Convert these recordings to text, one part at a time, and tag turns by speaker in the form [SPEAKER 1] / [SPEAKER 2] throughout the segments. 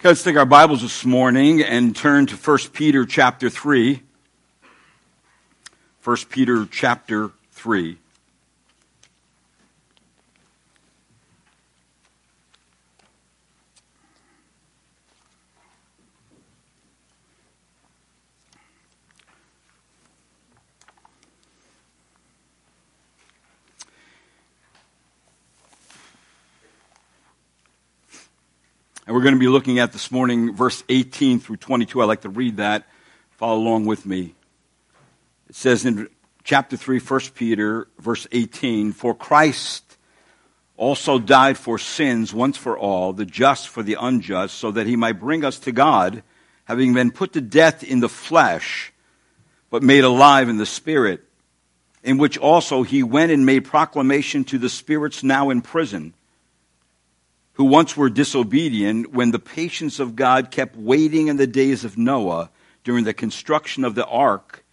[SPEAKER 1] Okay, let's take our Bibles this morning and turn to 1 Peter chapter 3. 1 Peter chapter 3. We're going to be looking at this morning verse 18 through 22. I'd like to read that. Follow along with me. It says in chapter 3, 1 Peter, verse 18, For Christ also died for sins once for all, the just for the unjust, so that he might bring us to God, having been put to death in the flesh, but made alive in the spirit, in which also he went and made proclamation to the spirits now in prison who once were disobedient when the patience of God kept waiting in the days of Noah during the construction of the ark,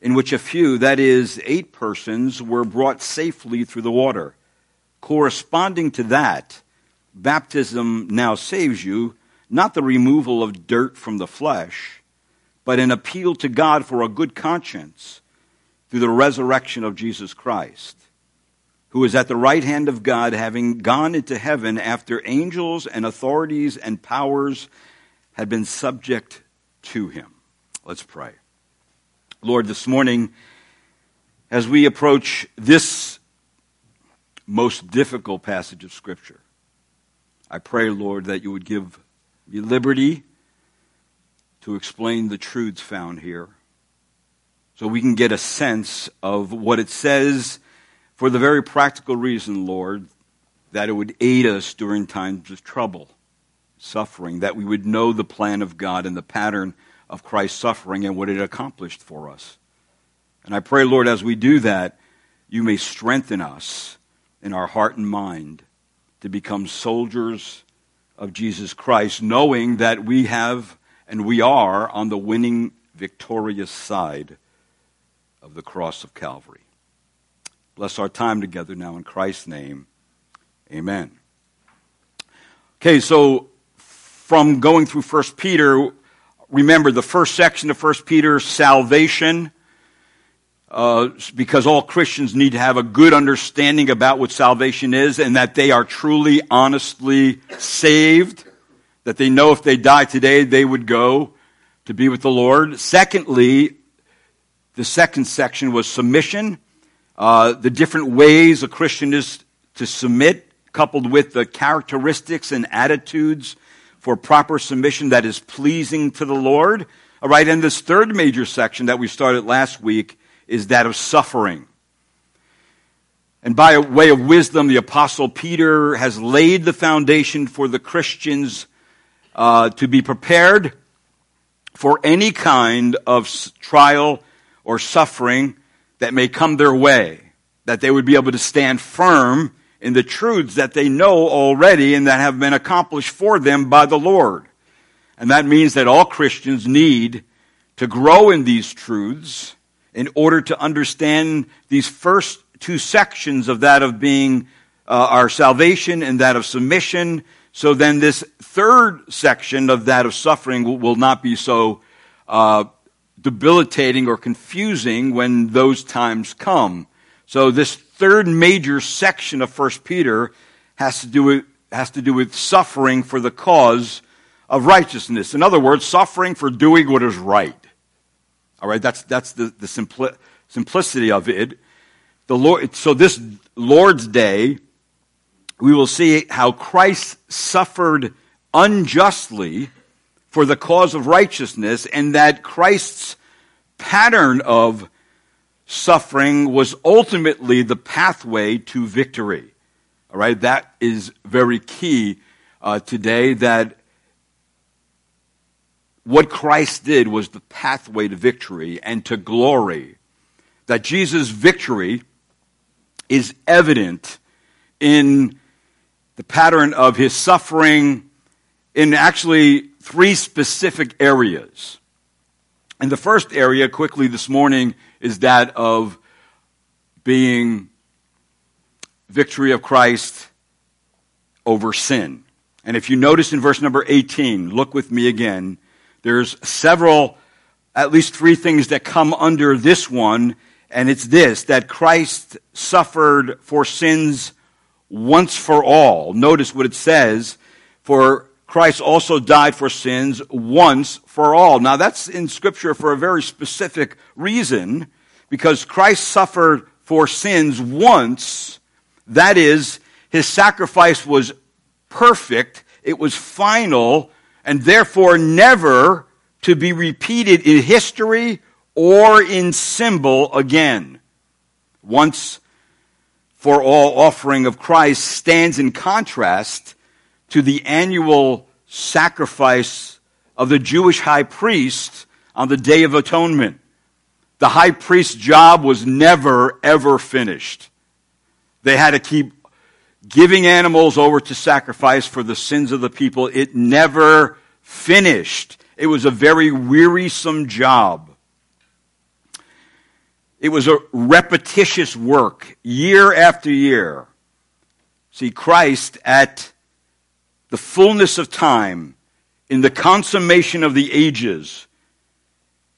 [SPEAKER 1] in which a few, that is, eight persons, were brought safely through the water. Corresponding to that, baptism now saves you, not the removal of dirt from the flesh, but an appeal to God for a good conscience through the resurrection of Jesus Christ who is at the right hand of God, having gone into heaven after angels and authorities and powers had been subject to him. Let's pray. Lord, this morning, as we approach this most difficult passage of Scripture, I pray, Lord, that you would give me liberty to explain the truths found here so we can get a sense of what it says for the very practical reason, Lord, that it would aid us during times of trouble, suffering, that we would know the plan of God and the pattern of Christ's suffering and what it accomplished for us. And I pray, Lord, as we do that, you may strengthen us in our heart and mind to become soldiers of Jesus Christ, knowing that we have and we are on the winning, victorious side of the cross of Calvary. Bless our time together now in Christ's name. Amen. Okay, so from going through 1 Peter, remember the first section of 1 Peter, salvation, uh, because all Christians need to have a good understanding about what salvation is and that they are truly, honestly saved, that they know if they die today, they would go to be with the Lord. Secondly, the second section was submission uh, the different ways a Christian is to submit, coupled with the characteristics and attitudes for proper submission that is pleasing to the Lord. All right, and this third major section that we started last week is that of suffering. And by way of wisdom, the Apostle Peter has laid the foundation for the Christians uh, to be prepared for any kind of trial or suffering that may come their way, that they would be able to stand firm in the truths that they know already and that have been accomplished for them by the Lord. And that means that all Christians need to grow in these truths in order to understand these first two sections of that of being uh, our salvation and that of submission. So then this third section of that of suffering will, not be so uh, debilitating or confusing when those times come. So this third major section of 1 Peter has to do with, has to do with suffering for the cause of righteousness. In other words, suffering for doing what is right. All right, that's, that's the, the simpli- simplicity of it. The Lord, so this Lord's Day, we will see how Christ suffered unjustly for the cause of righteousness, and that Christ's pattern of suffering was ultimately the pathway to victory. All right, that is very key uh, today. That what Christ did was the pathway to victory and to glory. That Jesus' victory is evident in the pattern of his suffering in actually three specific areas. And the first area, quickly this morning, is that of being victory of Christ over sin. And if you notice in verse number 18, look with me again, there's several, at least three things that come under this one, and it's this, that Christ suffered for sins once for all. Notice what it says, for Christ also died for sins once for all. Now that's in scripture for a very specific reason, because Christ suffered for sins once. That is, his sacrifice was perfect, it was final, and therefore never to be repeated in history or in symbol again. Once for all offering of Christ stands in contrast to the annual sacrifice of the Jewish high priest on the Day of Atonement. The high priest's job was never, ever finished. They had to keep giving animals over to sacrifice for the sins of the people. It never finished. It was a very wearisome job. It was a repetitious work, year after year. See, Christ at the fullness of time, in the consummation of the ages,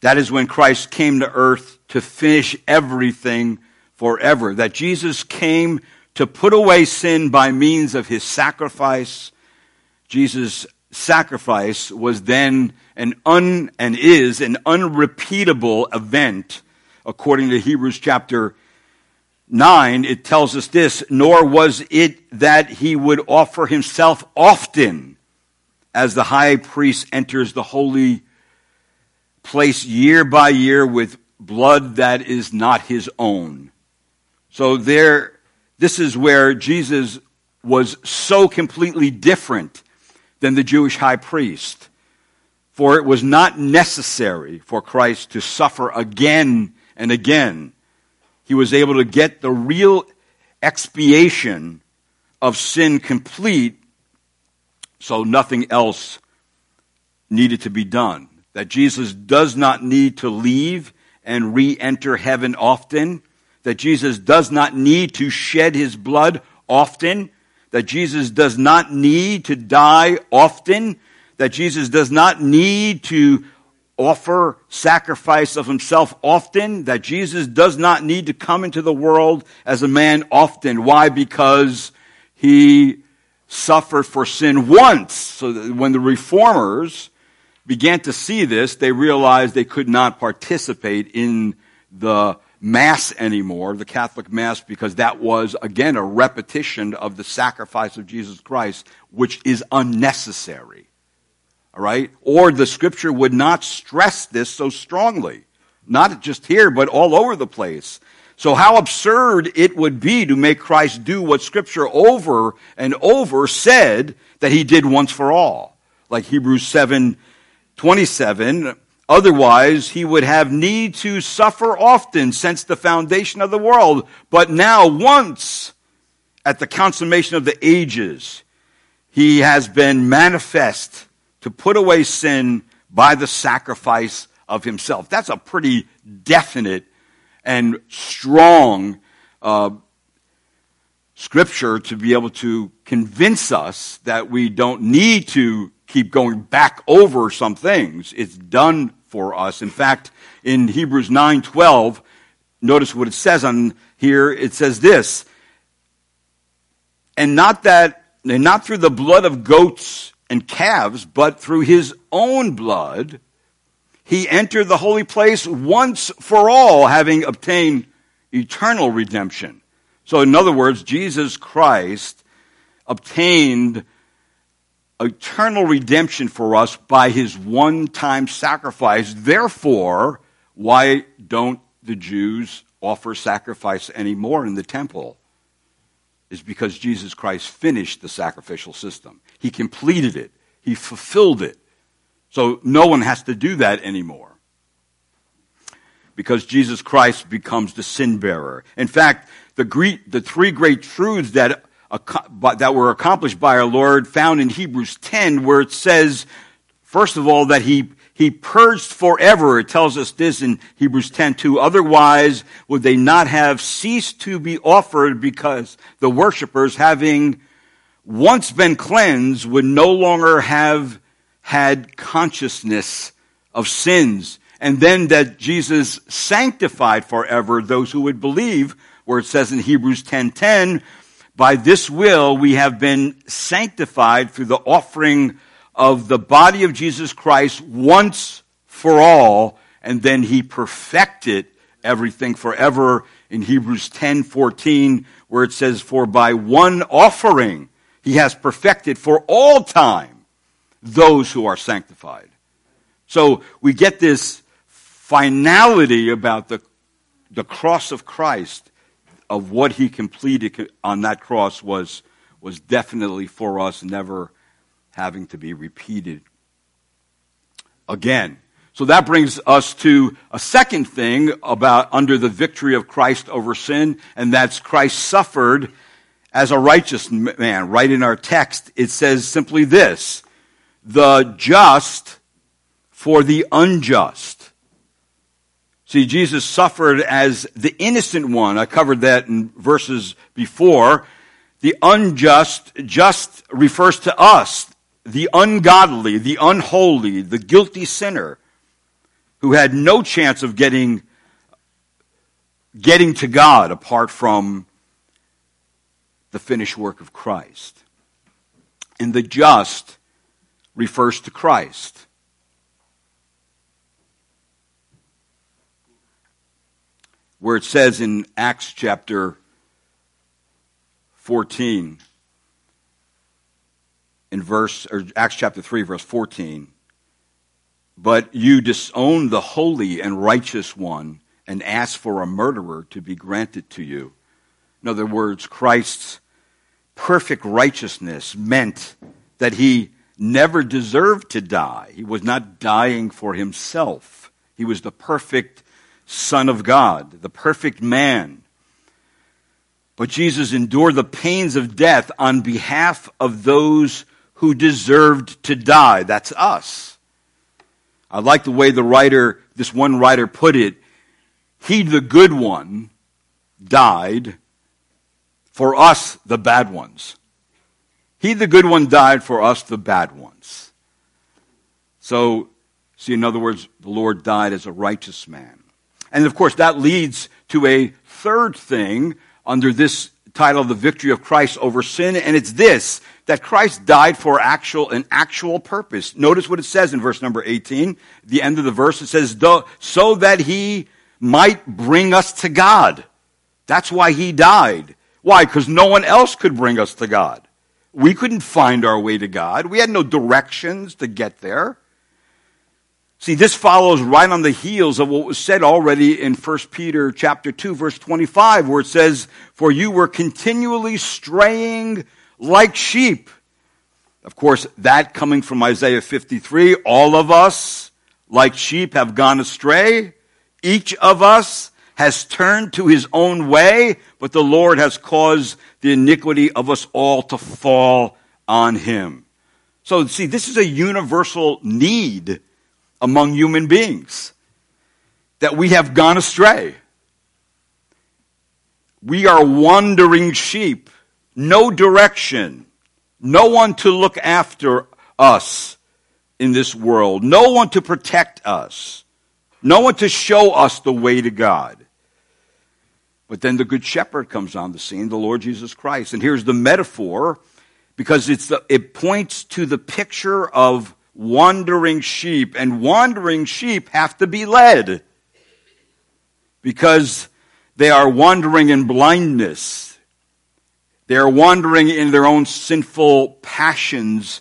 [SPEAKER 1] that is when Christ came to earth to finish everything forever. That Jesus came to put away sin by means of his sacrifice. Jesus' sacrifice was then an un, and is an unrepeatable event. According to Hebrews chapter 9, it tells us this, nor was it that he would offer himself often as the high priest enters the holy place year by year with blood that is not his own. So there, this is where Jesus was so completely different than the Jewish high priest. For it was not necessary for Christ to suffer again and again. He was able to get the real expiation of sin complete, so nothing else needed to be done. That Jesus does not need to leave and re enter heaven often, that Jesus does not need to shed his blood often, that Jesus does not need to die often, that Jesus does not need to offer sacrifice of himself often, that Jesus does not need to come into the world as a man often. Why? Because he suffered for sin once. So when the reformers began to see this, they realized they could not participate in the Mass anymore, the Catholic Mass, because that was, again, a repetition of the sacrifice of Jesus Christ, which is unnecessary. Right? Or the scripture would not stress this so strongly. Not just here, but all over the place. So how absurd it would be to make Christ do what scripture over and over said that he did once for all. Like Hebrews 7 27, otherwise he would have need to suffer often since the foundation of the world. But now, once at the consummation of the ages, he has been manifest to put away sin by the sacrifice of himself. That's a pretty definite and strong uh, scripture to be able to convince us that we don't need to keep going back over some things. It's done for us. In fact, in Hebrews 9:12, notice what it says on here. It says this, and not that, and not through the blood of goats and calves, but through his own blood, he entered the holy place once for all, having obtained eternal redemption. So, in other words, Jesus Christ obtained eternal redemption for us by his one time sacrifice. Therefore, why don't the Jews offer sacrifice anymore in the temple? Is because Jesus Christ finished the sacrificial system. He completed it. He fulfilled it. So no one has to do that anymore. Because Jesus Christ becomes the sin bearer. In fact, the, the three great truths that that were accomplished by our Lord found in Hebrews 10 where it says, first of all, that he, he purged forever. It tells us this in Hebrews 10 2. Otherwise, would they not have ceased to be offered because the worshippers having once been cleansed, would no longer have had consciousness of sins. And then that Jesus sanctified forever those who would believe, where it says in Hebrews 10:10, by this will we have been sanctified through the offering of the body of Jesus Christ once for all, and then he perfected everything forever in Hebrews 10:14 where it says for by one offering he has perfected for all time those who are sanctified. So we get this finality about the, the cross of Christ of what he completed on that cross was, was definitely for us, never having to be repeated again. So that brings us to a second thing about under the victory of Christ over sin, and that's Christ suffered as a righteous man. Right in our text, it says simply this the just for the unjust. See, Jesus suffered as the innocent one. I covered that in verses before. The unjust just refers to us, the ungodly, the unholy, the guilty sinner who had no chance of getting, getting to God apart from the finished work of Christ. And the just refers to Christ. Where it says in Acts chapter 14, in verse, or Acts chapter 3, verse 14, but you disown the holy and righteous one and ask for a murderer to be granted to you. In other words, Christ's perfect righteousness meant that he never deserved to die. He was not dying for himself. He was the perfect Son of God, the perfect man. But Jesus endured the pains of death on behalf of those who deserved to die. That's us. I like the way the writer, this one writer put it. He, the good one, died for us, the bad ones. He, the good one, died for us, the bad ones. So, see, in other words, the Lord died as a righteous man. And of course, that leads to a third thing under this title, The Victory of Christ Over Sin, and it's this that Christ died for actual an actual purpose. Notice what it says in verse number 18, the end of the verse. It says, so that he might bring us to God. That's why he died. Why? Because no one else could bring us to God. We couldn't find our way to God. We had no directions to get there. See, this follows right on the heels of what was said already in 1 Peter chapter 2 verse 25 where it says, "For you were continually straying like sheep. Of course, that coming from Isaiah 53, all of us, like sheep, have gone astray. Each of us has turned to his own way, but the Lord has caused the iniquity of us all to fall on him. So, see, this is a universal need among human beings that we have gone astray. We are wandering sheep no direction, no one to look after us in this world, no one to protect us, no one to show us the way to God. But then the Good Shepherd comes on the scene, the Lord Jesus Christ. And here's the metaphor because it's the, it points to the picture of wandering sheep, and wandering sheep have to be led because they are wandering in blindness. They are wandering in their own sinful passions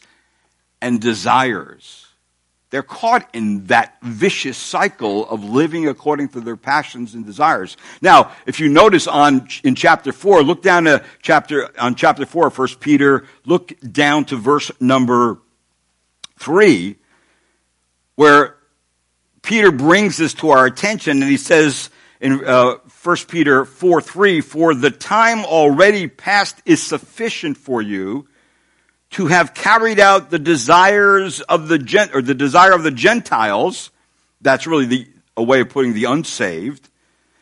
[SPEAKER 1] and desires. They're caught in that vicious cycle of living according to their passions and desires. Now, if you notice on in chapter four, look down to chapter on chapter four, First Peter. Look down to verse number three, where Peter brings this to our attention, and he says in uh, 1 Peter 4 3, for the time already past is sufficient for you to have carried out the desires of the gent, or the desire of the Gentiles. That's really the, a way of putting the unsaved.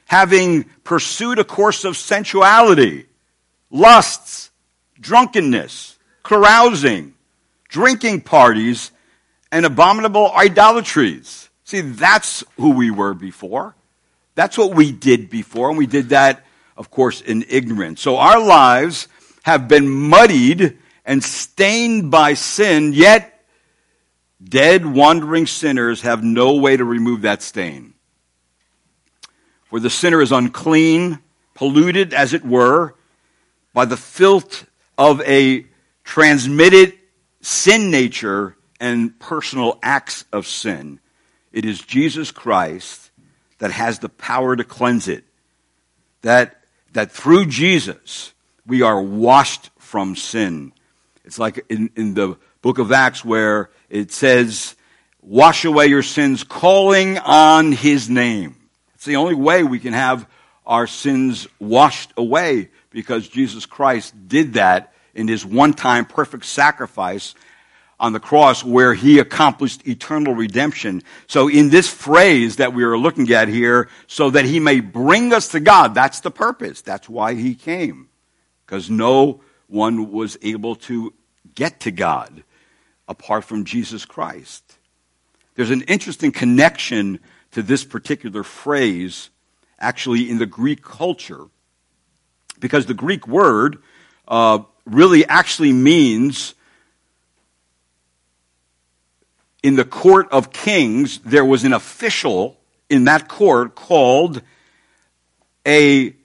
[SPEAKER 1] Having pursued a course of sensuality, lusts, drunkenness, carousing, drinking parties, and abominable idolatries. See, that's who we were before. That's what we did before, and we did that, of course, in ignorance. So our lives have been muddied and stained by sin, yet dead, wandering sinners have no way to remove that stain. For the sinner is unclean, polluted, as it were, by the filth of a transmitted sin nature and personal acts of sin. It is Jesus Christ that has the power to cleanse it. That, that through Jesus, we are washed from sin. It's like in, in the book of Acts where it says, wash away your sins, calling on his name. It's the only way we can have our sins washed away because Jesus Christ did that in his one time perfect sacrifice on the cross where he accomplished eternal redemption. So in this phrase that we are looking at here, so that he may bring us to God, that's the purpose. That's why he came. Because no one was able to get to God apart from Jesus Christ. There's an interesting connection to this particular phrase actually in the Greek culture because the Greek word uh, really actually means in the court of kings, there was an official in that court called a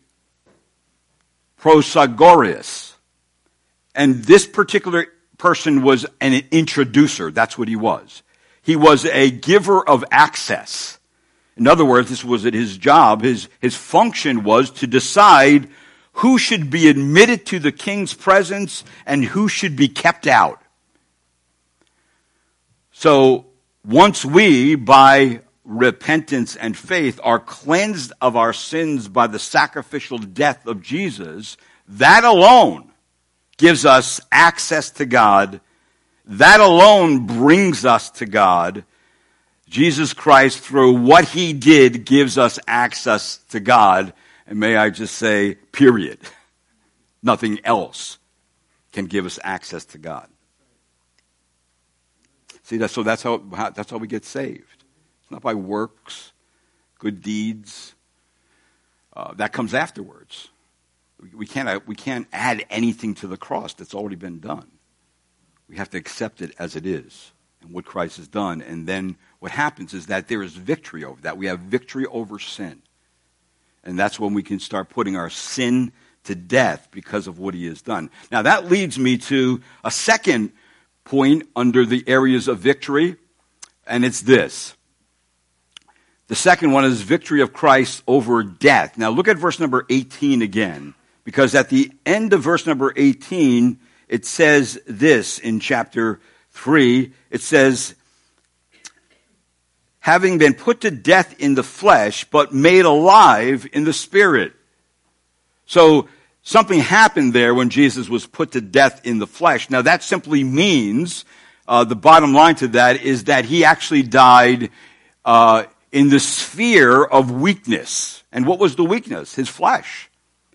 [SPEAKER 1] prosagoras. And this particular person was an introducer. That's what he was. He was a giver of access. In other words, this was his job. His, his function was to decide who should be admitted to the king's presence and who should be kept out. So once we, by repentance and faith, are cleansed of our sins by the sacrificial death of Jesus, that alone gives us access to God. That alone brings us to God. Jesus Christ, through what he did, gives us access to God. And may I just say, period. Nothing else can give us access to God. See, that, so that's how, how, that's how we get saved. It's not by works, good deeds. Uh, that comes afterwards. We, can't, uh, we can't add anything to the cross that's already been done. We have to accept it as it is and what Christ has done. And then what happens is that there is victory over that. We have victory over sin. And that's when we can start putting our sin to death because of what he has done. Now, that leads me to a second point under the areas of victory, and it's this. The second one is victory of Christ over death. Now, look at verse number 18 again, because at the end of verse number 18, it says this in chapter 3. It says, having been put to death in the flesh, but made alive in the spirit. So something happened there when Jesus was put to death in the flesh. Now that simply means, uh, the bottom line to that is that he actually died uh, in the sphere of weakness. And what was the weakness? His flesh.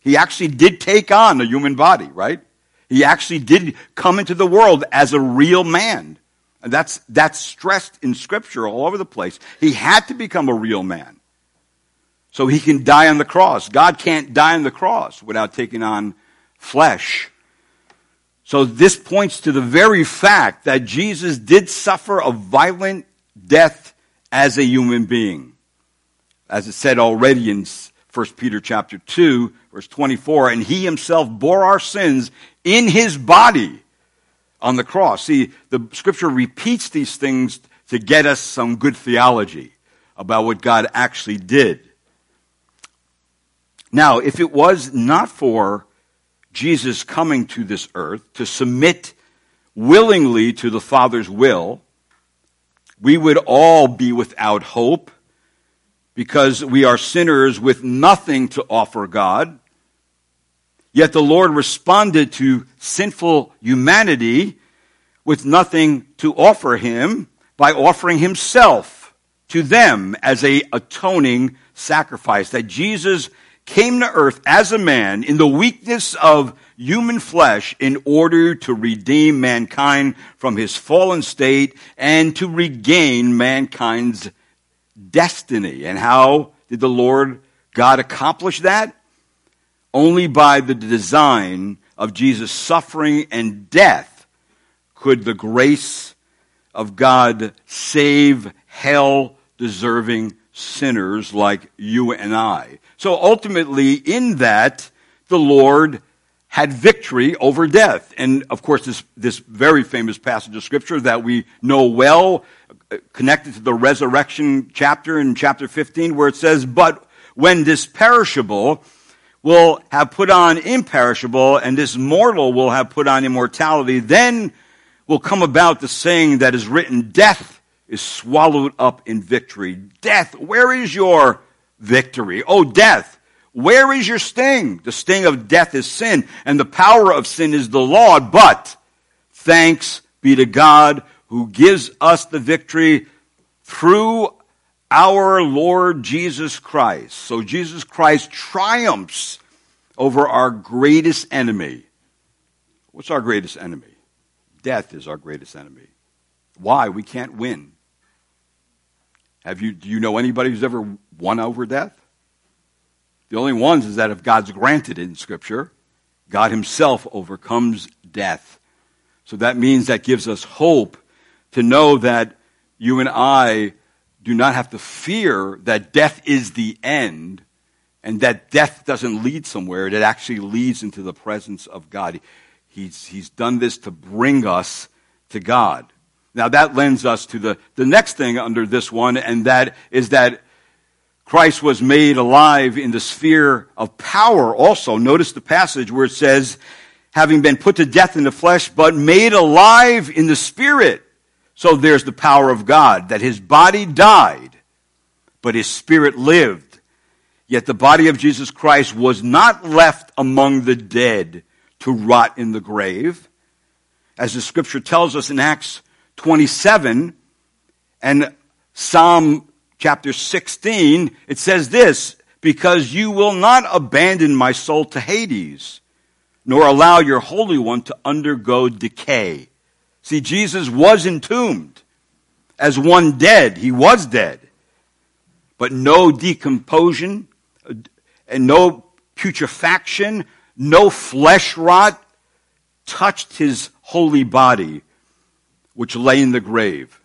[SPEAKER 1] He actually did take on a human body, right? He actually did come into the world as a real man. And that's, that's stressed in scripture all over the place. He had to become a real man. So he can die on the cross. God can't die on the cross without taking on flesh. So this points to the very fact that Jesus did suffer a violent death as a human being. As it said already in 1 Peter chapter 2, verse 24, and he himself bore our sins in his body on the cross. See, the scripture repeats these things to get us some good theology about what God actually did. Now, if it was not for Jesus coming to this earth to submit willingly to the Father's will, we would all be without hope because we are sinners with nothing to offer God. Yet the Lord responded to sinful humanity with nothing to offer him by offering himself to them as a atoning sacrifice. That Jesus came to earth as a man in the weakness of human flesh in order to redeem mankind from his fallen state and to regain mankind's destiny. And how did the Lord God accomplish that? Only by the design of Jesus' suffering and death could the grace of God save hell deserving sinners like you and I. So ultimately, in that, the Lord had victory over death. And of course, this, this very famous passage of scripture that we know well, connected to the resurrection chapter in chapter 15, where it says, But when this perishable will have put on imperishable, and this mortal will have put on immortality, then will come about the saying that is written, Death is swallowed up in victory. Death, where is your victory? Oh, death, where is your sting? The sting of death is sin, and the power of sin is the law. But thanks be to God who gives us the victory through our Lord Jesus Christ. So Jesus Christ triumphs over our greatest enemy. What's our greatest enemy? Death is our greatest enemy. Why? We can't win. Have you, do you know anybody who's ever won over death? The only ones is that if God's granted in Scripture, God Himself overcomes death. So that means that gives us hope to know that you and I do not have to fear that death is the end and that death doesn't lead somewhere. It actually leads into the presence of God. He's, he's done this to bring us to God. Now that lends us to the, the next thing under this one, and that is that Christ was made alive in the sphere of power also. Notice the passage where it says, having been put to death in the flesh, but made alive in the spirit. So there's the power of God, that his body died, but his spirit lived. Yet the body of Jesus Christ was not left among the dead to rot in the grave. As the scripture tells us in Acts 27 and Psalm chapter 16, it says this, because you will not abandon my soul to Hades, nor allow your Holy One to undergo decay. See, Jesus was entombed as one dead. He was dead. But no decomposition and no putrefaction, no flesh rot touched his holy body, which lay in the grave.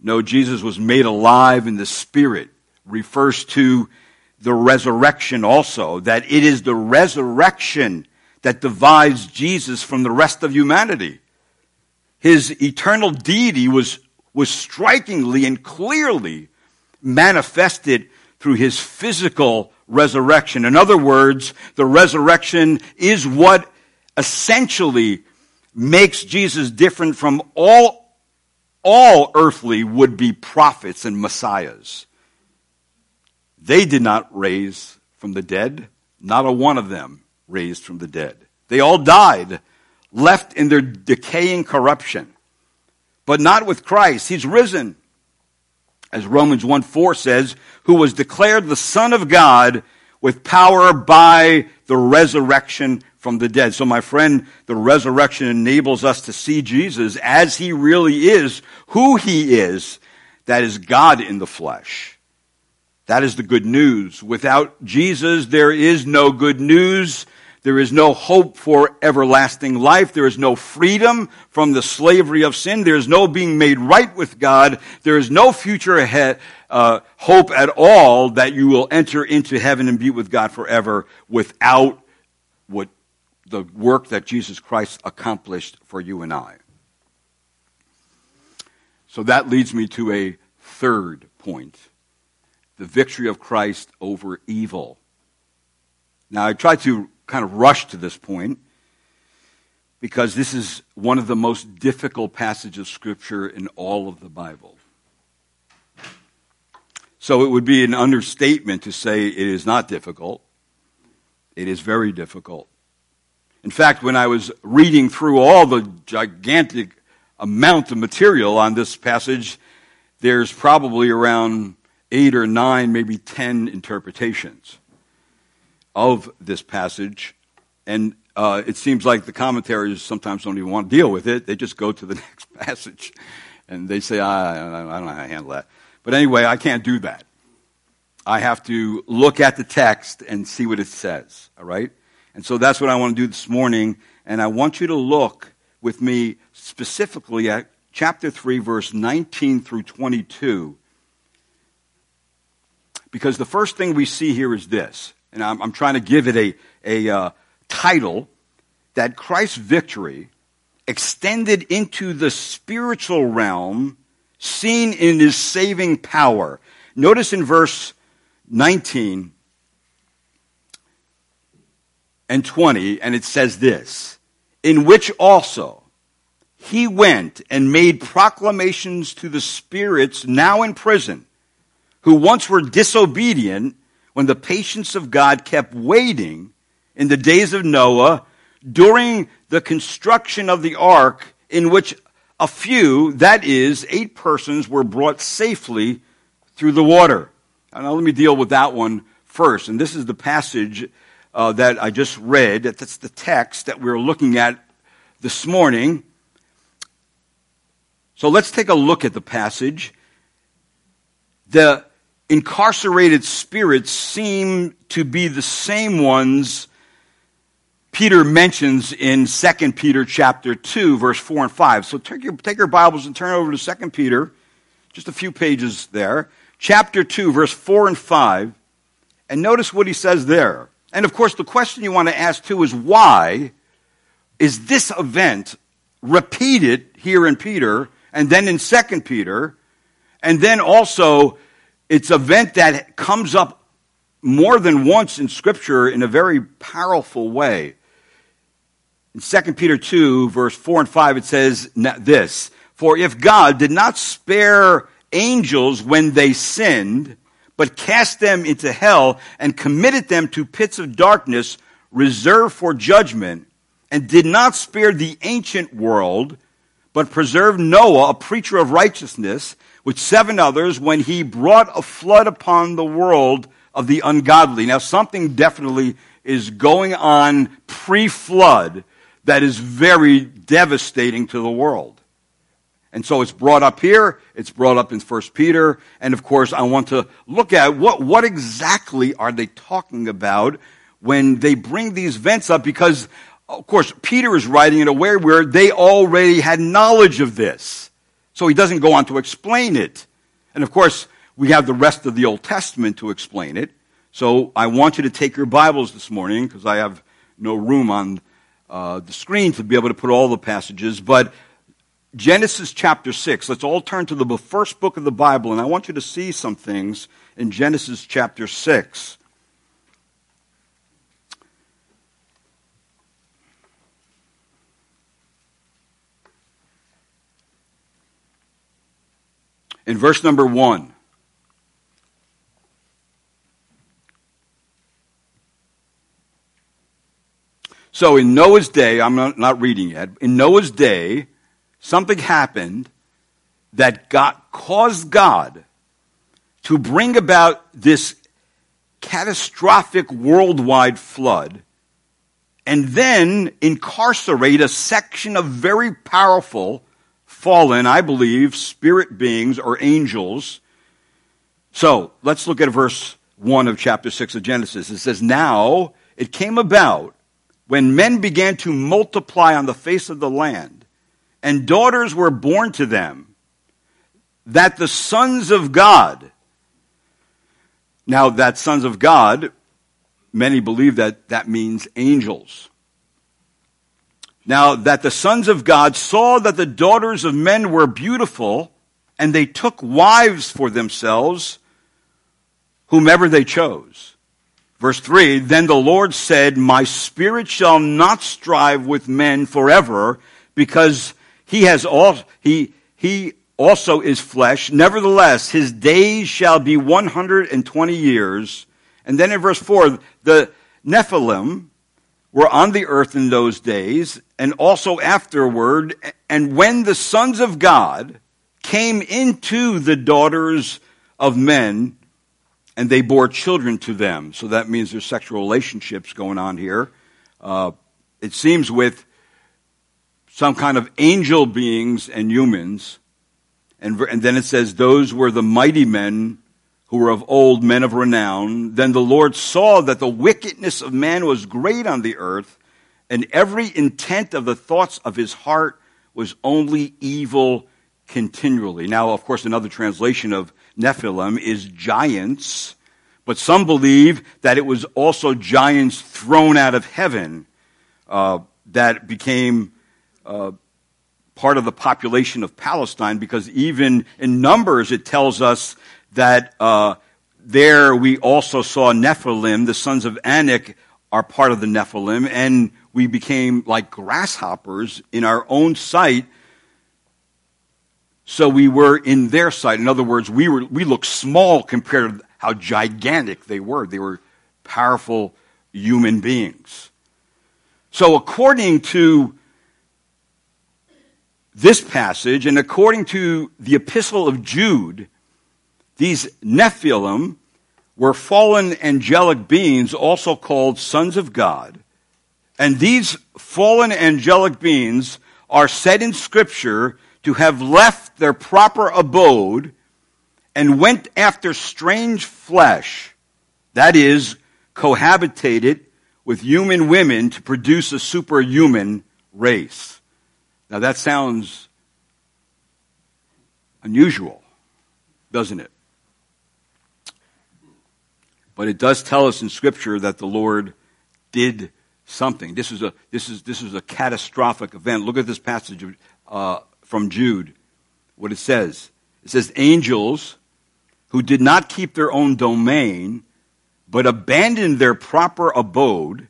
[SPEAKER 1] No, Jesus was made alive in the Spirit, refers to the resurrection also, that it is the resurrection that divides Jesus from the rest of humanity. His eternal deity was, was strikingly and clearly manifested through his physical resurrection. In other words, the resurrection is what essentially makes Jesus different from all all earthly would be prophets and messiahs. They did not raise from the dead. Not a one of them raised from the dead. They all died, left in their decaying corruption. But not with Christ. He's risen. As Romans 1 4 says, who was declared the Son of God with power by the resurrection from the dead. So, my friend, the resurrection enables us to see Jesus as he really is, who he is. That is God in the flesh. That is the good news. Without Jesus, there is no good news. There is no hope for everlasting life. There is no freedom from the slavery of sin. There is no being made right with God. There is no future ahead, uh, hope at all that you will enter into heaven and be with God forever without what the work that Jesus Christ accomplished for you and I. So that leads me to a third point the victory of Christ over evil. Now, I try to kind of rush to this point because this is one of the most difficult passages of Scripture in all of the Bible. So it would be an understatement to say it is not difficult. It is very difficult. In fact, when I was reading through all the gigantic amount of material on this passage, there's probably around eight or nine, maybe ten interpretations. Of this passage. And uh, it seems like the commentaries sometimes don't even want to deal with it. They just go to the next passage. And they say, I, I don't know how to handle that. But anyway, I can't do that. I have to look at the text and see what it says, all right? And so that's what I want to do this morning. And I want you to look with me specifically at chapter 3, verse 19 through 22. Because the first thing we see here is this, and I'm, I'm trying to give it a, a uh, title that Christ's victory extended into the spiritual realm, seen in his saving power. Notice in verse 19 and 20, and it says this, in which also he went and made proclamations to the spirits now in prison, who once were disobedient when the patience of God kept waiting in the days of Noah during the construction of the ark, in which a few, that is, eight persons, were brought safely through the water. Now, let me deal with that one first. And this is the passage uh, that I just read. That's the text that we're looking at this morning. So let's take a look at the passage. The incarcerated spirits seem to be the same ones Peter mentions in 2 Peter chapter 2, verse 4 and 5. So take your, take your Bibles and turn over to 2 Peter, just a few pages there. Chapter 2, verse 4 and 5. And notice what he says there. And of course, the question you want to ask too is why is this event repeated here in Peter and then in 2 Peter? And then also, it's an event that comes up more than once in Scripture in a very powerful way. In 2 Peter 2, verse 4 and 5, it says this For if God did not spare angels when they sinned, but cast them into hell and committed them to pits of darkness reserved for judgment, and did not spare the ancient world, but preserved Noah, a preacher of righteousness, with seven others when he brought a flood upon the world of the ungodly. Now, something definitely is going on pre flood that is very devastating to the world. And so it's brought up here, it's brought up in 1 Peter, and of course I want to look at what, what exactly are they talking about when they bring these events up because of course Peter is writing in a way where they already had knowledge of this. So he doesn't go on to explain it. And of course we have the rest of the Old Testament to explain it. So I want you to take your Bibles this morning because I have no room on uh, the screen to be able to put all the passages, but Genesis chapter 6. Let's all turn to the first book of the Bible, and I want you to see some things in Genesis chapter 6. In verse number 1. So in Noah's day, I'm not, not reading yet, in Noah's day, something happened that got, caused God to bring about this catastrophic worldwide flood and then incarcerate a section of very powerful, fallen, I believe, spirit beings or angels. So let's look at verse 1 of chapter 6 of Genesis. It says, Now it came about when men began to multiply on the face of the land, and daughters were born to them, that the sons of God, now that sons of God, many believe that that means angels. Now that the sons of God saw that the daughters of men were beautiful, and they took wives for themselves, whomever they chose. Verse 3 Then the Lord said, My spirit shall not strive with men forever, because he has all, he, he also is flesh. Nevertheless, his days shall be 120 years. And then in verse 4, the Nephilim were on the earth in those days, and also afterward. And when the sons of God came into the daughters of men, and they bore children to them. So that means there's sexual relationships going on here. Uh, it seems with some kind of angel beings and humans. And, and then it says, those were the mighty men who were of old, men of renown. Then the Lord saw that the wickedness of man was great on the earth, and every intent of the thoughts of his heart was only evil continually. Now, of course, another translation of Nephilim is giants, but some believe that it was also giants thrown out of heaven uh, that became uh, part of the population of Palestine, because even in Numbers it tells us that uh, there we also saw Nephilim, the sons of Anak are part of the Nephilim, and we became like grasshoppers in our own sight so we were in their sight. In other words, we, were, we looked small compared to how gigantic they were. They were powerful human beings. So, according to this passage, and according to the Epistle of Jude, these Nephilim were fallen angelic beings, also called sons of God. And these fallen angelic beings are said in Scripture to have left their proper abode and went after strange flesh, that is, cohabitated with human women to produce a superhuman race. Now that sounds unusual, doesn't it? But it does tell us in Scripture that the Lord did something. This is a, this is, this is a catastrophic event. Look at this passage uh, from Jude, what it says. It says, Angels who did not keep their own domain, but abandoned their proper abode.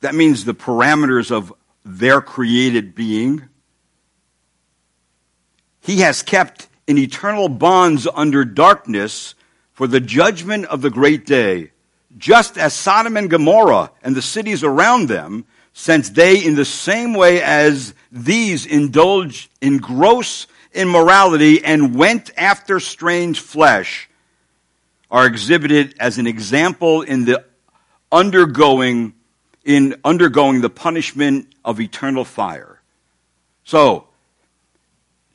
[SPEAKER 1] That means the parameters of their created being. He has kept in eternal bonds under darkness for the judgment of the great day, just as Sodom and Gomorrah and the cities around them since they, in the same way as these, indulged in gross immorality and went after strange flesh, are exhibited as an example in the undergoing, in undergoing the punishment of eternal fire. So,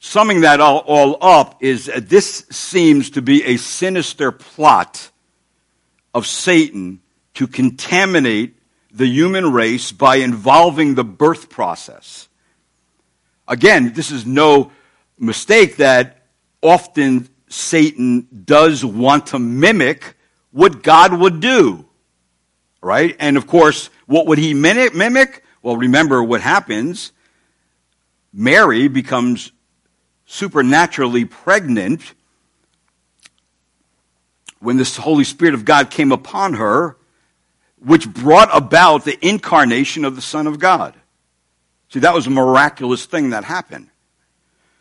[SPEAKER 1] summing that all, all up is uh, this seems to be a sinister plot of Satan to contaminate the human race by involving the birth process. Again, this is no mistake that often Satan does want to mimic what God would do. Right? And of course, what would he mimic? Well, remember what happens. Mary becomes supernaturally pregnant when the Holy Spirit of God came upon her which brought about the incarnation of the Son of God. See, that was a miraculous thing that happened.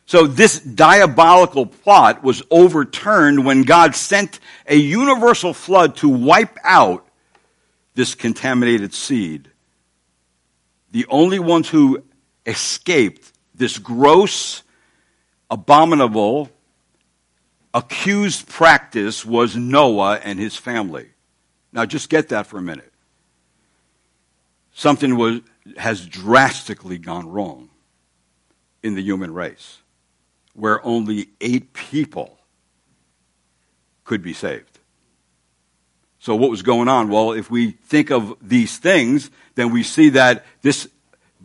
[SPEAKER 1] So this diabolical plot was overturned when God sent a universal flood to wipe out this contaminated seed. The only ones who escaped this gross, abominable, accused practice was Noah and his family. Now, just get that for a minute. Something was, has drastically gone wrong in the human race, where only eight people could be saved. So, what was going on? Well, if we think of these things, then we see that this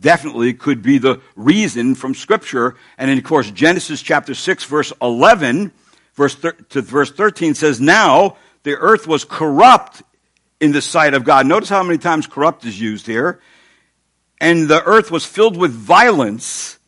[SPEAKER 1] definitely could be the reason from Scripture. And of course, Genesis chapter 6, verse 11 verse thir- to verse 13 says, Now the earth was corrupt in the sight of God. Notice how many times corrupt is used here. And the earth was filled with violence.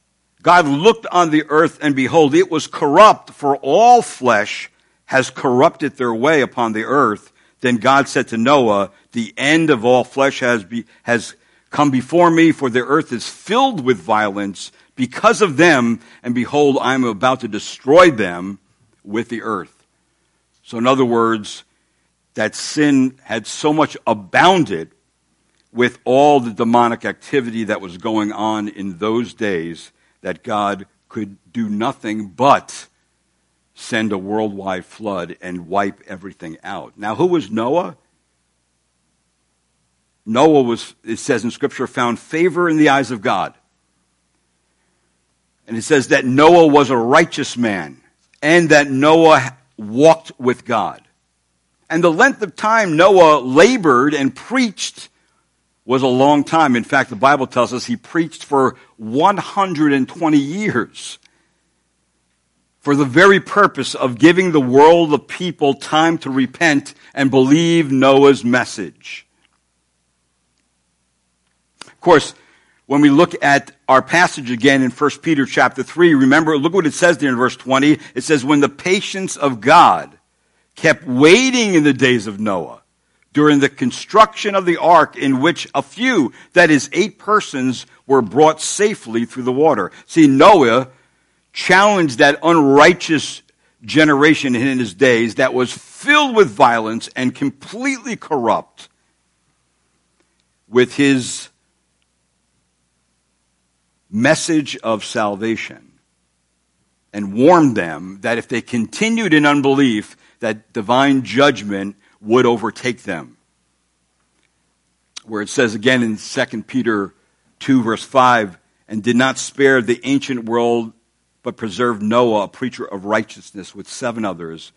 [SPEAKER 1] God looked on the earth and behold, it was corrupt for all flesh has corrupted their way upon the earth. Then God said to Noah, the end of all flesh has, be, has come before me for the earth is filled with violence because of them. And behold, I am about to destroy them with the earth. So in other words, that sin had so much abounded with all the demonic activity that was going on in those days that God could do nothing but send a worldwide flood and wipe everything out. Now, who was Noah? Noah was, it says in Scripture, found favor in the eyes of God. And it says that Noah was a righteous man and that Noah walked with God. And the length of time Noah labored and preached was a long time. In fact, the Bible tells us he preached for 120 years for the very purpose of giving the world of people time to repent and believe Noah's message. Course, when we look at our passage again in 1 Peter chapter 3, remember, look what it says there in verse 20. It says, when the patience of God kept waiting in the days of Noah during the construction of the ark in which a few, that is eight persons, were brought safely through the water. See, Noah challenged that unrighteous generation in his days that was filled with violence and completely corrupt with his message of salvation and warned them that if they continued in unbelief, that divine judgment would overtake them. Where it says again in 2 Peter 2 verse 5, and did not spare the ancient world, but preserved Noah, a preacher of righteousness, with seven others,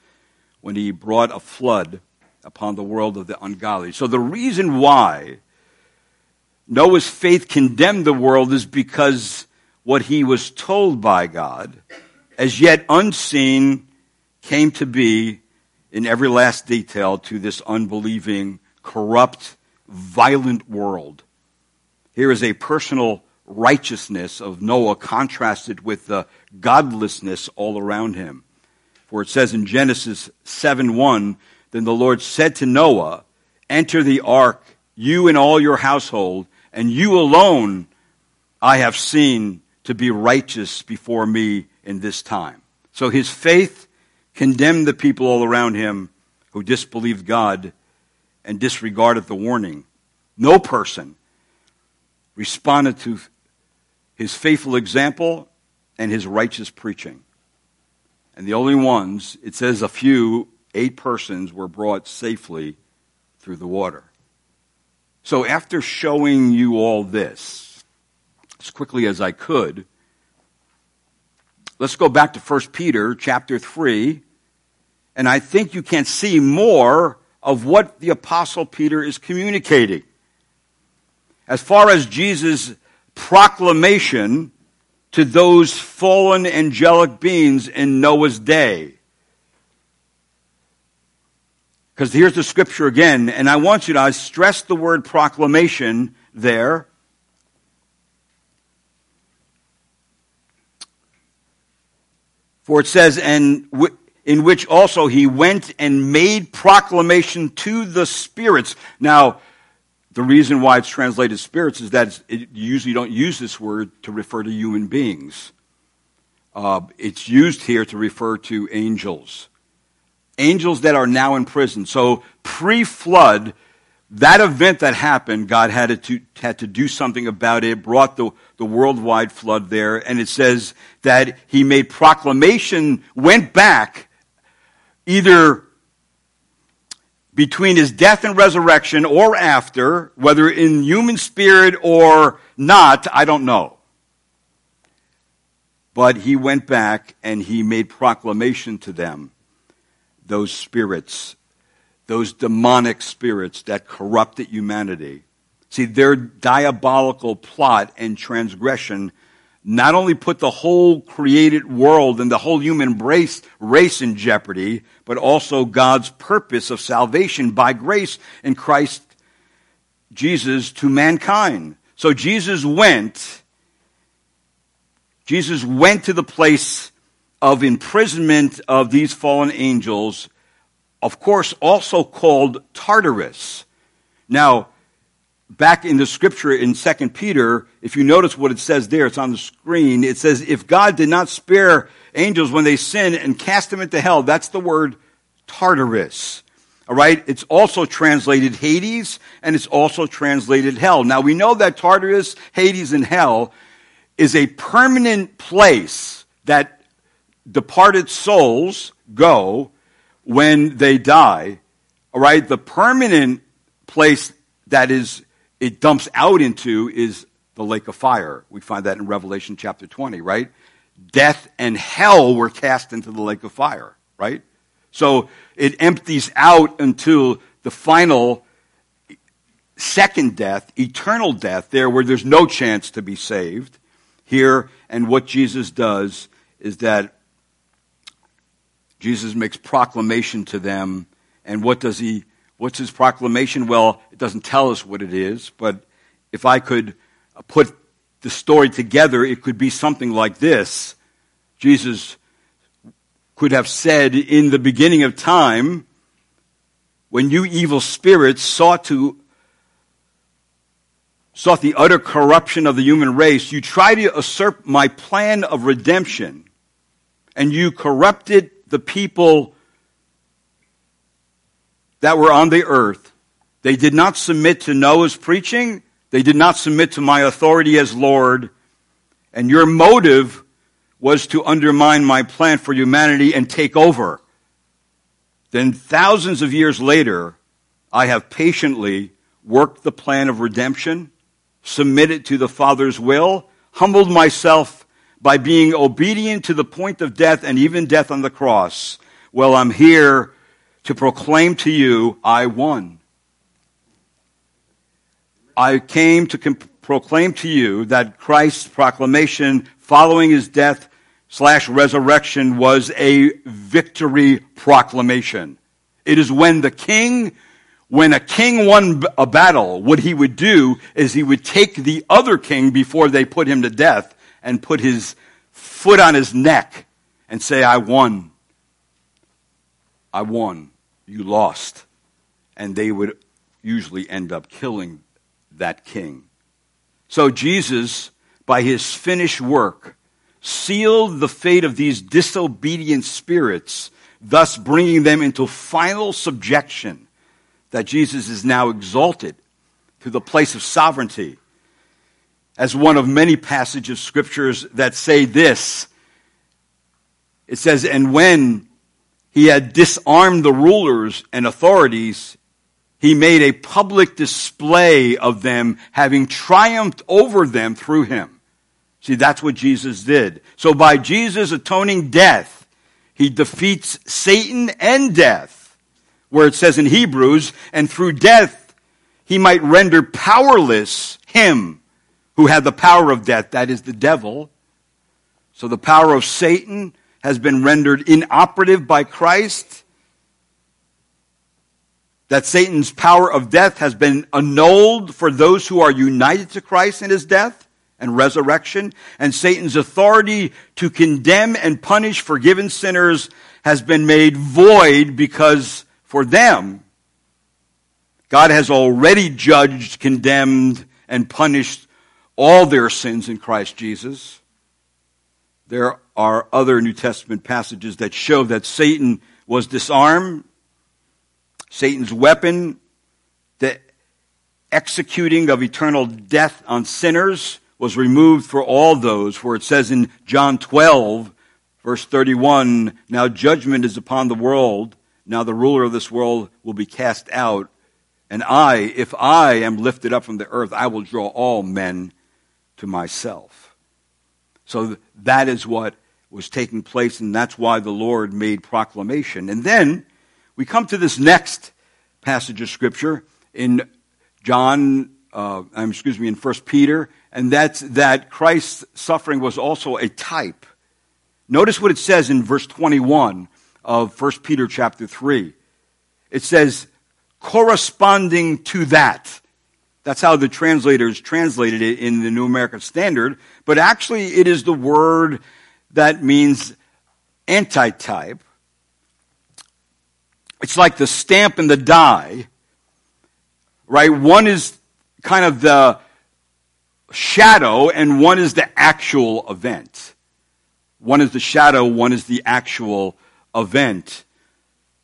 [SPEAKER 1] when he brought a flood upon the world of the ungodly. So the reason why Noah's faith condemned the world is because what he was told by God, as yet unseen, came to be in every last detail to this unbelieving, corrupt, violent world. Here is a personal righteousness of Noah contrasted with the godlessness all around him. For it says in Genesis 7 1, Then the Lord said to Noah, Enter the ark, you and all your household, and you alone I have seen to be righteous before me in this time. So his faith condemned the people all around him who disbelieved God and disregarded the warning. No person responded to his faithful example and his righteous preaching. And the only ones, it says a few, eight persons, were brought safely through the water. So after showing you all this, as quickly as I could, let's go back to 1 Peter chapter 3, and I think you can see more of what the apostle Peter is communicating. As far as Jesus' proclamation to those fallen angelic beings in Noah's day. Because here's the scripture again, and I want you to I stress the word proclamation there. For it says, and in which also he went and made proclamation to the spirits. Now, the reason why it's translated spirits is that it, you usually don't use this word to refer to human beings. Uh, it's used here to refer to angels angels that are now in prison. So pre-flood, that event that happened, God had to, had to do something about it, brought the, the worldwide flood there, and it says that he made proclamation, went back, either between his death and resurrection or after, whether in human spirit or not, I don't know. But he went back and he made proclamation to them those spirits, those demonic spirits that corrupted humanity. See, their diabolical plot and transgression not only put the whole created world and the whole human race, race in jeopardy, but also God's purpose of salvation by grace in Christ Jesus to mankind. So Jesus went, Jesus went to the place of imprisonment of these fallen angels, of course, also called Tartarus. Now, back in the scripture in 2 Peter, if you notice what it says there, it's on the screen. It says, if God did not spare angels when they sin and cast them into hell, that's the word Tartarus. All right. It's also translated Hades and it's also translated hell. Now we know that Tartarus, Hades, and hell is a permanent place that departed souls go when they die, all right, the permanent place that is it dumps out into is the lake of fire. We find that in Revelation chapter 20, right? Death and hell were cast into the lake of fire, right? So it empties out until the final second death, eternal death, there where there's no chance to be saved. Here, and what Jesus does is that Jesus makes proclamation to them. And what does he, what's his proclamation? Well, it doesn't tell us what it is, but if I could put the story together, it could be something like this. Jesus could have said in the beginning of time, when you evil spirits sought to sought the utter corruption of the human race, you tried to usurp my plan of redemption, and you corrupted the people that were on the earth. They did not submit to Noah's preaching. They did not submit to my authority as Lord. And your motive was to undermine my plan for humanity and take over. Then thousands of years later, I have patiently worked the plan of redemption, submitted to the Father's will, humbled myself by being obedient to the point of death and even death on the cross. Well, I'm here to proclaim to you, I won. I came to comp- proclaim to you that Christ's proclamation following his death slash resurrection was a victory proclamation. It is when the king, when a king won a battle, what he would do is he would take the other king before they put him to death and put his foot on his neck and say, I won. I won. You lost. And they would usually end up killing that king. So Jesus, by his finished work, sealed the fate of these disobedient spirits, thus bringing them into final subjection, that Jesus is now exalted to the place of sovereignty as one of many passages of scriptures that say this. It says, and when he had disarmed the rulers and authorities, he made a public display of them, having triumphed over them through him. See, that's what Jesus did. So by Jesus' atoning death, he defeats Satan and death, where it says in Hebrews, and through death, he might render powerless him who had the power of death, that is the devil. So the power of Satan has been rendered inoperative by Christ. That Satan's power of death has been annulled for those who are united to Christ in his death and resurrection. And Satan's authority to condemn and punish forgiven sinners has been made void because for them, God has already judged, condemned, and punished all their sins in Christ Jesus. There are other New Testament passages that show that Satan was disarmed. Satan's weapon, the executing of eternal death on sinners, was removed for all those, for it says in John 12, verse 31, Now judgment is upon the world. Now the ruler of this world will be cast out. And I, if I am lifted up from the earth, I will draw all men to myself. So that is what was taking place, and that's why the Lord made proclamation. And then we come to this next passage of Scripture in John, uh, um, excuse me, in First Peter, and that's that Christ's suffering was also a type. Notice what it says in verse 21 of First Peter chapter 3. It says, corresponding to that. That's how the translators translated it in the New American Standard. But actually, it is the word that means antitype. It's like the stamp and the die, right? One is kind of the shadow, and one is the actual event. One is the shadow, one is the actual event.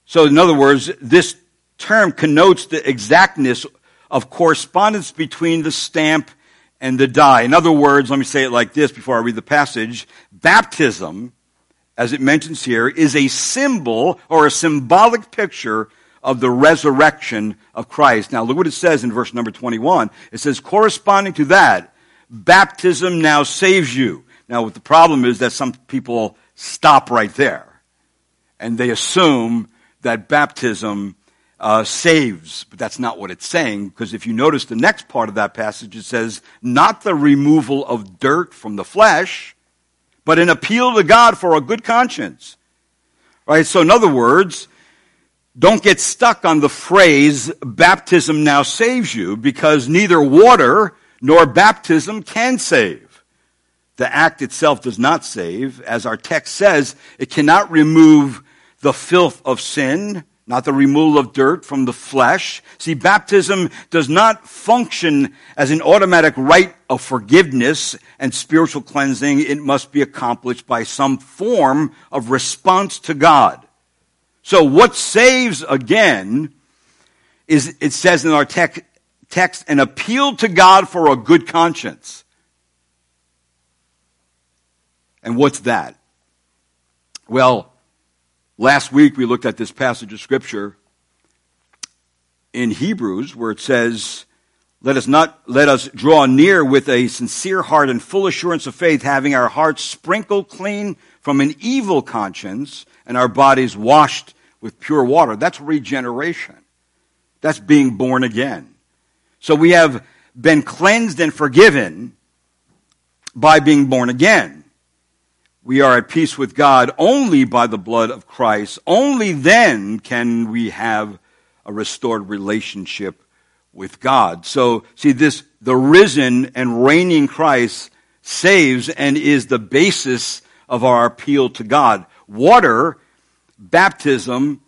[SPEAKER 1] So, in other words, this term connotes the exactness of correspondence between the stamp and the die. In other words, let me say it like this before I read the passage. Baptism as it mentions here, is a symbol or a symbolic picture of the resurrection of Christ. Now, look what it says in verse number 21. It says, corresponding to that, baptism now saves you. Now, what the problem is that some people stop right there and they assume that baptism uh, saves, but that's not what it's saying, because if you notice the next part of that passage, it says, not the removal of dirt from the flesh, but an appeal to God for a good conscience. Right? So, in other words, don't get stuck on the phrase, baptism now saves you, because neither water nor baptism can save. The act itself does not save. As our text says, it cannot remove the filth of sin, not the removal of dirt from the flesh. See, baptism does not function as an automatic rite of forgiveness and spiritual cleansing. It must be accomplished by some form of response to God. So what saves again is, it says in our text, an appeal to God for a good conscience. And what's that? Well, last week we looked at this passage of scripture in Hebrews where it says, let us not, let us draw near with a sincere heart and full assurance of faith, having our hearts sprinkled clean from an evil conscience and our bodies washed with pure water. That's regeneration. That's being born again. So we have been cleansed and forgiven by being born again. We are at peace with God only by the blood of Christ. Only then can we have a restored relationship with God. So, see, this, the risen and reigning Christ saves and is the basis of our appeal to God. Water, baptism,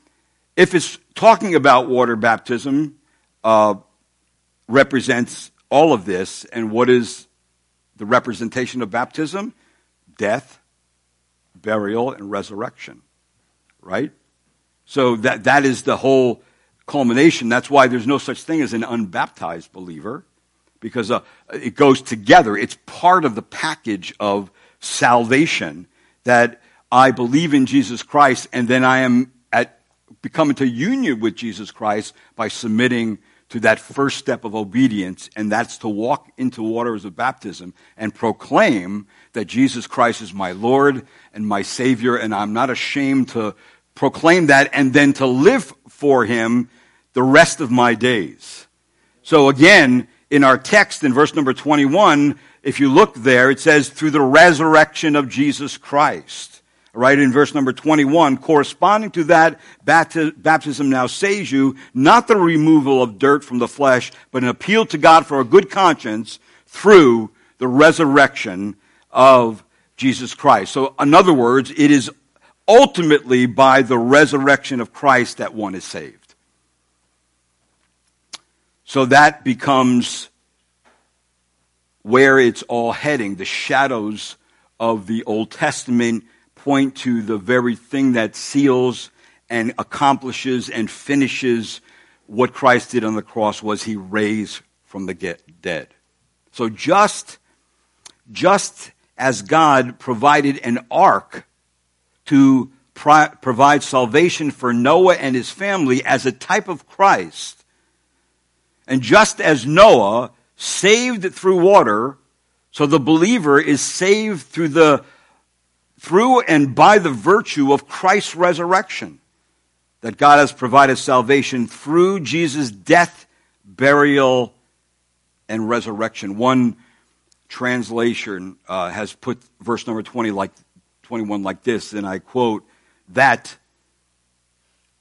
[SPEAKER 1] if it's talking about water baptism, uh, represents all of this. And what is the representation of baptism? Death, burial, and resurrection. Right? So that, that is the whole culmination. That's why there's no such thing as an unbaptized believer, because uh, it goes together. It's part of the package of salvation that I believe in Jesus Christ and then I am at become into union with Jesus Christ by submitting to that first step of obedience, and that's to walk into waters of baptism and proclaim that Jesus Christ is my Lord and my Savior, and I'm not ashamed to proclaim that and then to live for Him the rest of my days. So again, in our text in verse number 21, if you look there, it says, through the resurrection of Jesus Christ right in verse number 21, corresponding to that, baptism now saves you, not the removal of dirt from the flesh, but an appeal to God for a good conscience through the resurrection of Jesus Christ. So, in other words, it is ultimately by the resurrection of Christ that one is saved. So that becomes where it's all heading. The shadows of the Old Testament point to the very thing that seals and accomplishes and finishes what Christ did on the cross was he raised from the dead. So just, just as God provided an ark to pro- provide salvation for Noah and his family as a type of Christ, and just as Noah saved through water, so the believer is saved through the through and by the virtue of Christ's resurrection. That God has provided salvation through Jesus' death, burial, and resurrection. One translation uh, has put verse number 20 like 21 like this, and I quote, that,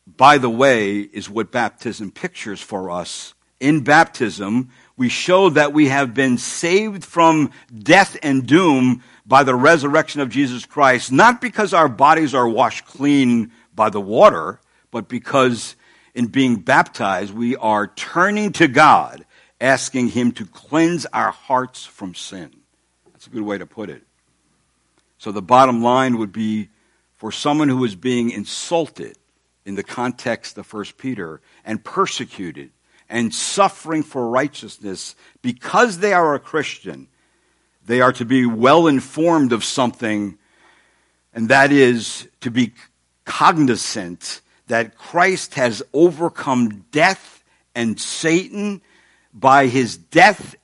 [SPEAKER 1] by the way, is what baptism pictures for us. In baptism, we show that we have been saved from death and doom by the resurrection of Jesus Christ, not because our bodies are washed clean by the water, but because in being baptized, we are turning to God, asking Him to cleanse our hearts from sin. That's a good way to put it. So the bottom line would be for someone who is being insulted in the context of 1 Peter and persecuted and suffering for righteousness because they are a Christian, they are to be well informed of something and that is to be cognizant that Christ has overcome death and Satan by his death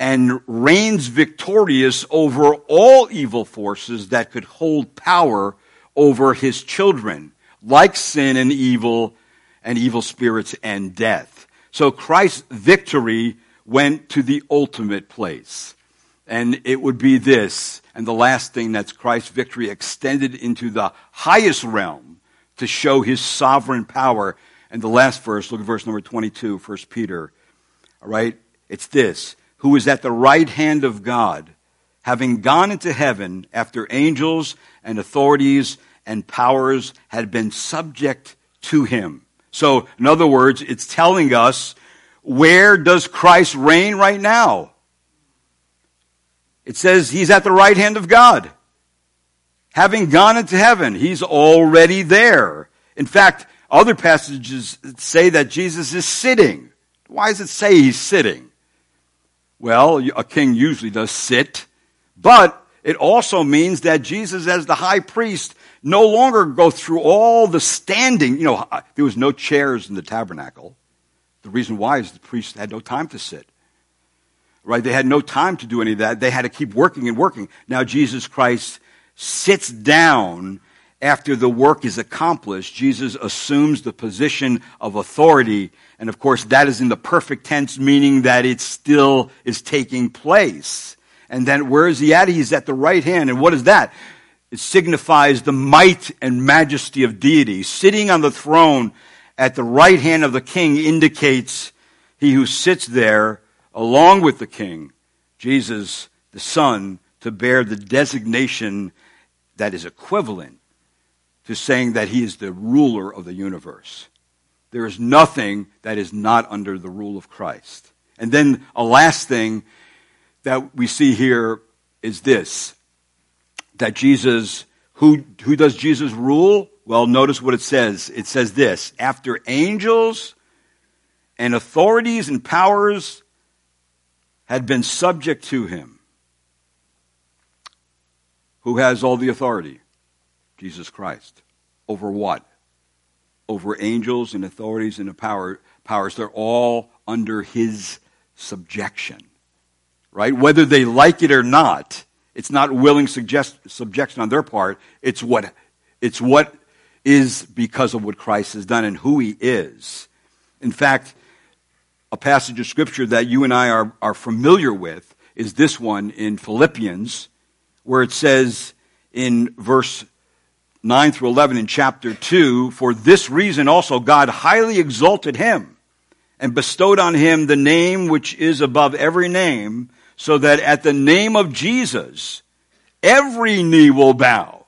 [SPEAKER 1] and reigns victorious over all evil forces that could hold power over his children, like sin and evil and evil spirits and death. So Christ's victory went to the ultimate place. And it would be this, and the last thing that's Christ's victory extended into the highest realm to show his sovereign power. And the last verse, look at verse number 22, 1 Peter. All right? It's this who is at the right hand of God, having gone into heaven after angels and authorities and powers had been subject to him. So, in other words, it's telling us where does Christ reign right now? It says he's at the right hand of God. Having gone into heaven, he's already there. In fact, other passages say that Jesus is sitting. Why does it say he's sitting? Well, a king usually does sit, but it also means that Jesus, as the high priest, no longer go through all the standing. You know, there was no chairs in the tabernacle. The reason why is the priests had no time to sit. Right? They had no time to do any of that. They had to keep working and working. Now Jesus Christ sits down after the work is accomplished. Jesus assumes the position of authority. And of course, that is in the perfect tense, meaning that it still is taking place. And then where is he at? He's at the right hand. And what is that? It signifies the might and majesty of deity. Sitting on the throne at the right hand of the king indicates he who sits there along with the king, Jesus, the Son, to bear the designation that is equivalent to saying that he is the ruler of the universe. There is nothing that is not under the rule of Christ. And then a last thing that we see here is this that Jesus, who, who does Jesus rule? Well, notice what it says. It says this after angels and authorities and powers had been subject to him. Who has all the authority? Jesus Christ. Over what? Over angels and authorities and the power, powers. They're all under his subjection. Right? Whether they like it or not, it's not willing suggest, subjection on their part. It's what, it's what is because of what Christ has done and who he is. In fact, a passage of scripture that you and I are, are familiar with is this one in Philippians, where it says in verse 9 through 11 in chapter 2, for this reason also God highly exalted him and bestowed on him the name which is above every name, so that at the name of Jesus, every knee will bow.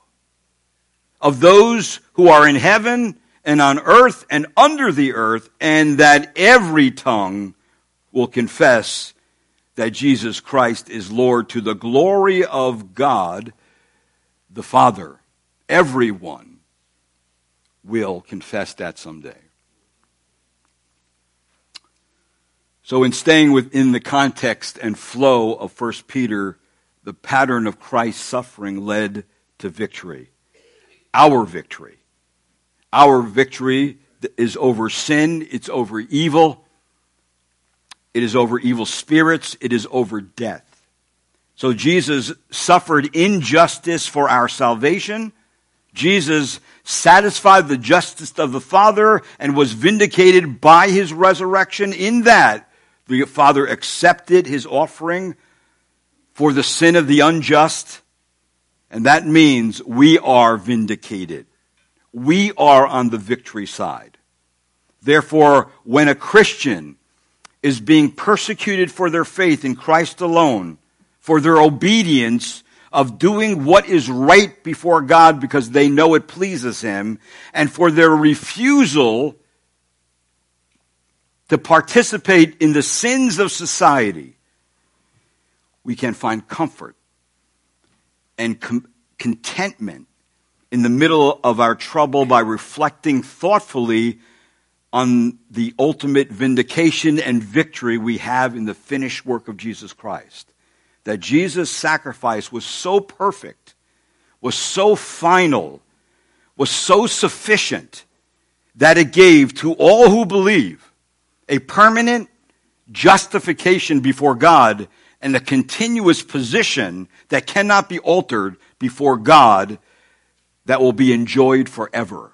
[SPEAKER 1] Of those who are in heaven and on earth and under the earth, and that every tongue will confess that Jesus Christ is Lord to the glory of God the Father. Everyone will confess that someday. So, in staying within the context and flow of 1 Peter, the pattern of Christ's suffering led to victory our victory. Our victory is over sin, it's over evil, it is over evil spirits, it is over death. So Jesus suffered injustice for our salvation. Jesus satisfied the justice of the Father and was vindicated by his resurrection. In that, the Father accepted his offering for the sin of the unjust and that means we are vindicated. We are on the victory side. Therefore, when a Christian is being persecuted for their faith in Christ alone, for their obedience of doing what is right before God because they know it pleases Him, and for their refusal to participate in the sins of society, we can find comfort and com- contentment in the middle of our trouble by reflecting thoughtfully on the ultimate vindication and victory we have in the finished work of Jesus Christ. That Jesus' sacrifice was so perfect, was so final, was so sufficient, that it gave to all who believe a permanent justification before God and a continuous position that cannot be altered before God that will be enjoyed forever.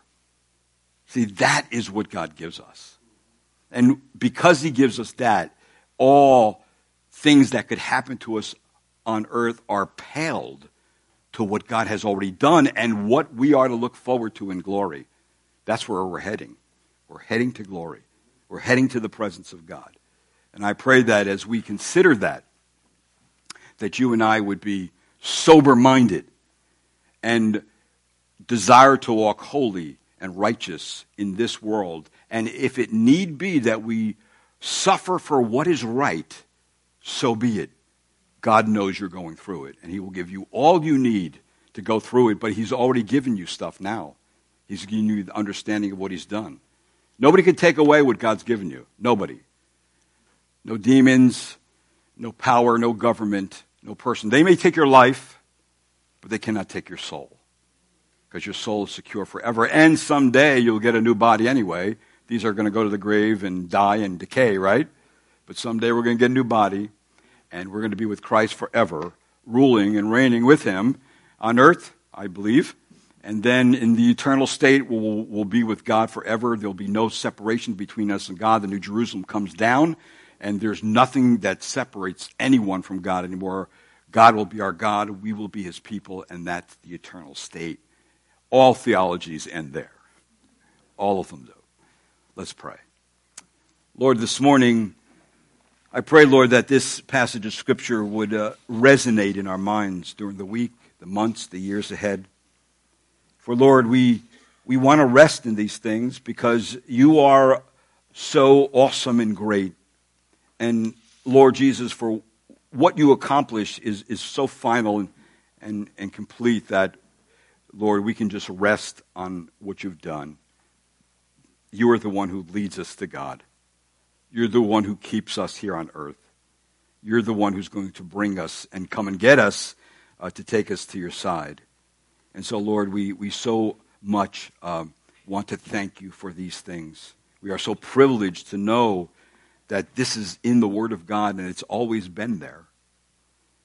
[SPEAKER 1] See, that is what God gives us. And because He gives us that, all things that could happen to us on earth are paled to what God has already done and what we are to look forward to in glory. That's where we're heading. We're heading to glory. We're heading to the presence of God. And I pray that as we consider that, that you and I would be sober minded and desire to walk holy and righteous in this world. And if it need be that we suffer for what is right, so be it. God knows you're going through it, and He will give you all you need to go through it, but He's already given you stuff now. He's giving you the understanding of what He's done. Nobody can take away what God's given you. Nobody. No demons, no power, no government, no person. They may take your life, but they cannot take your soul because your soul is secure forever. And someday you'll get a new body anyway. These are going to go to the grave and die and decay, right? But someday we're going to get a new body and we're going to be with Christ forever, ruling and reigning with him on earth, I believe. And then in the eternal state, we'll, we'll be with God forever. There'll be no separation between us and God. The New Jerusalem comes down, and there's nothing that separates anyone from God anymore. God will be our God, we will be his people, and that's the eternal state. All theologies end there. All of them do. Let's pray. Lord, this morning, I pray, Lord, that this passage of Scripture would uh, resonate in our minds during the week, the months, the years ahead. For Lord, we, we want to rest in these things because you are so awesome and great. And Lord Jesus, for what you accomplish is, is so final and, and, and complete that, Lord, we can just rest on what you've done. You are the one who leads us to God. You're the one who keeps us here on earth. You're the one who's going to bring us and come and get us uh, to take us to your side. And so, Lord, we, we so much um, want to thank you for these things. We are so privileged to know that this is in the Word of God and it's always been there.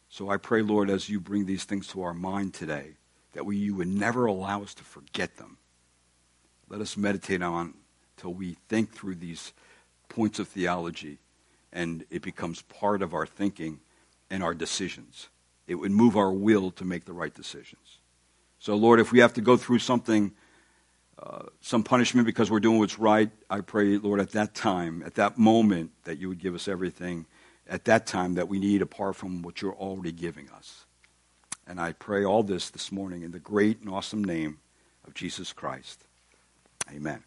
[SPEAKER 1] So I pray, Lord, as you bring these things to our mind today, that we, you would never allow us to forget them. Let us meditate on till we think through these points of theology and it becomes part of our thinking and our decisions. It would move our will to make the right decisions. So, Lord, if we have to go through something, uh, some punishment because we're doing what's right, I pray, Lord, at that time, at that moment, that you would give us everything at that time that we need apart from what you're already giving us. And I pray all this this morning in the great and awesome name of Jesus Christ. Amen.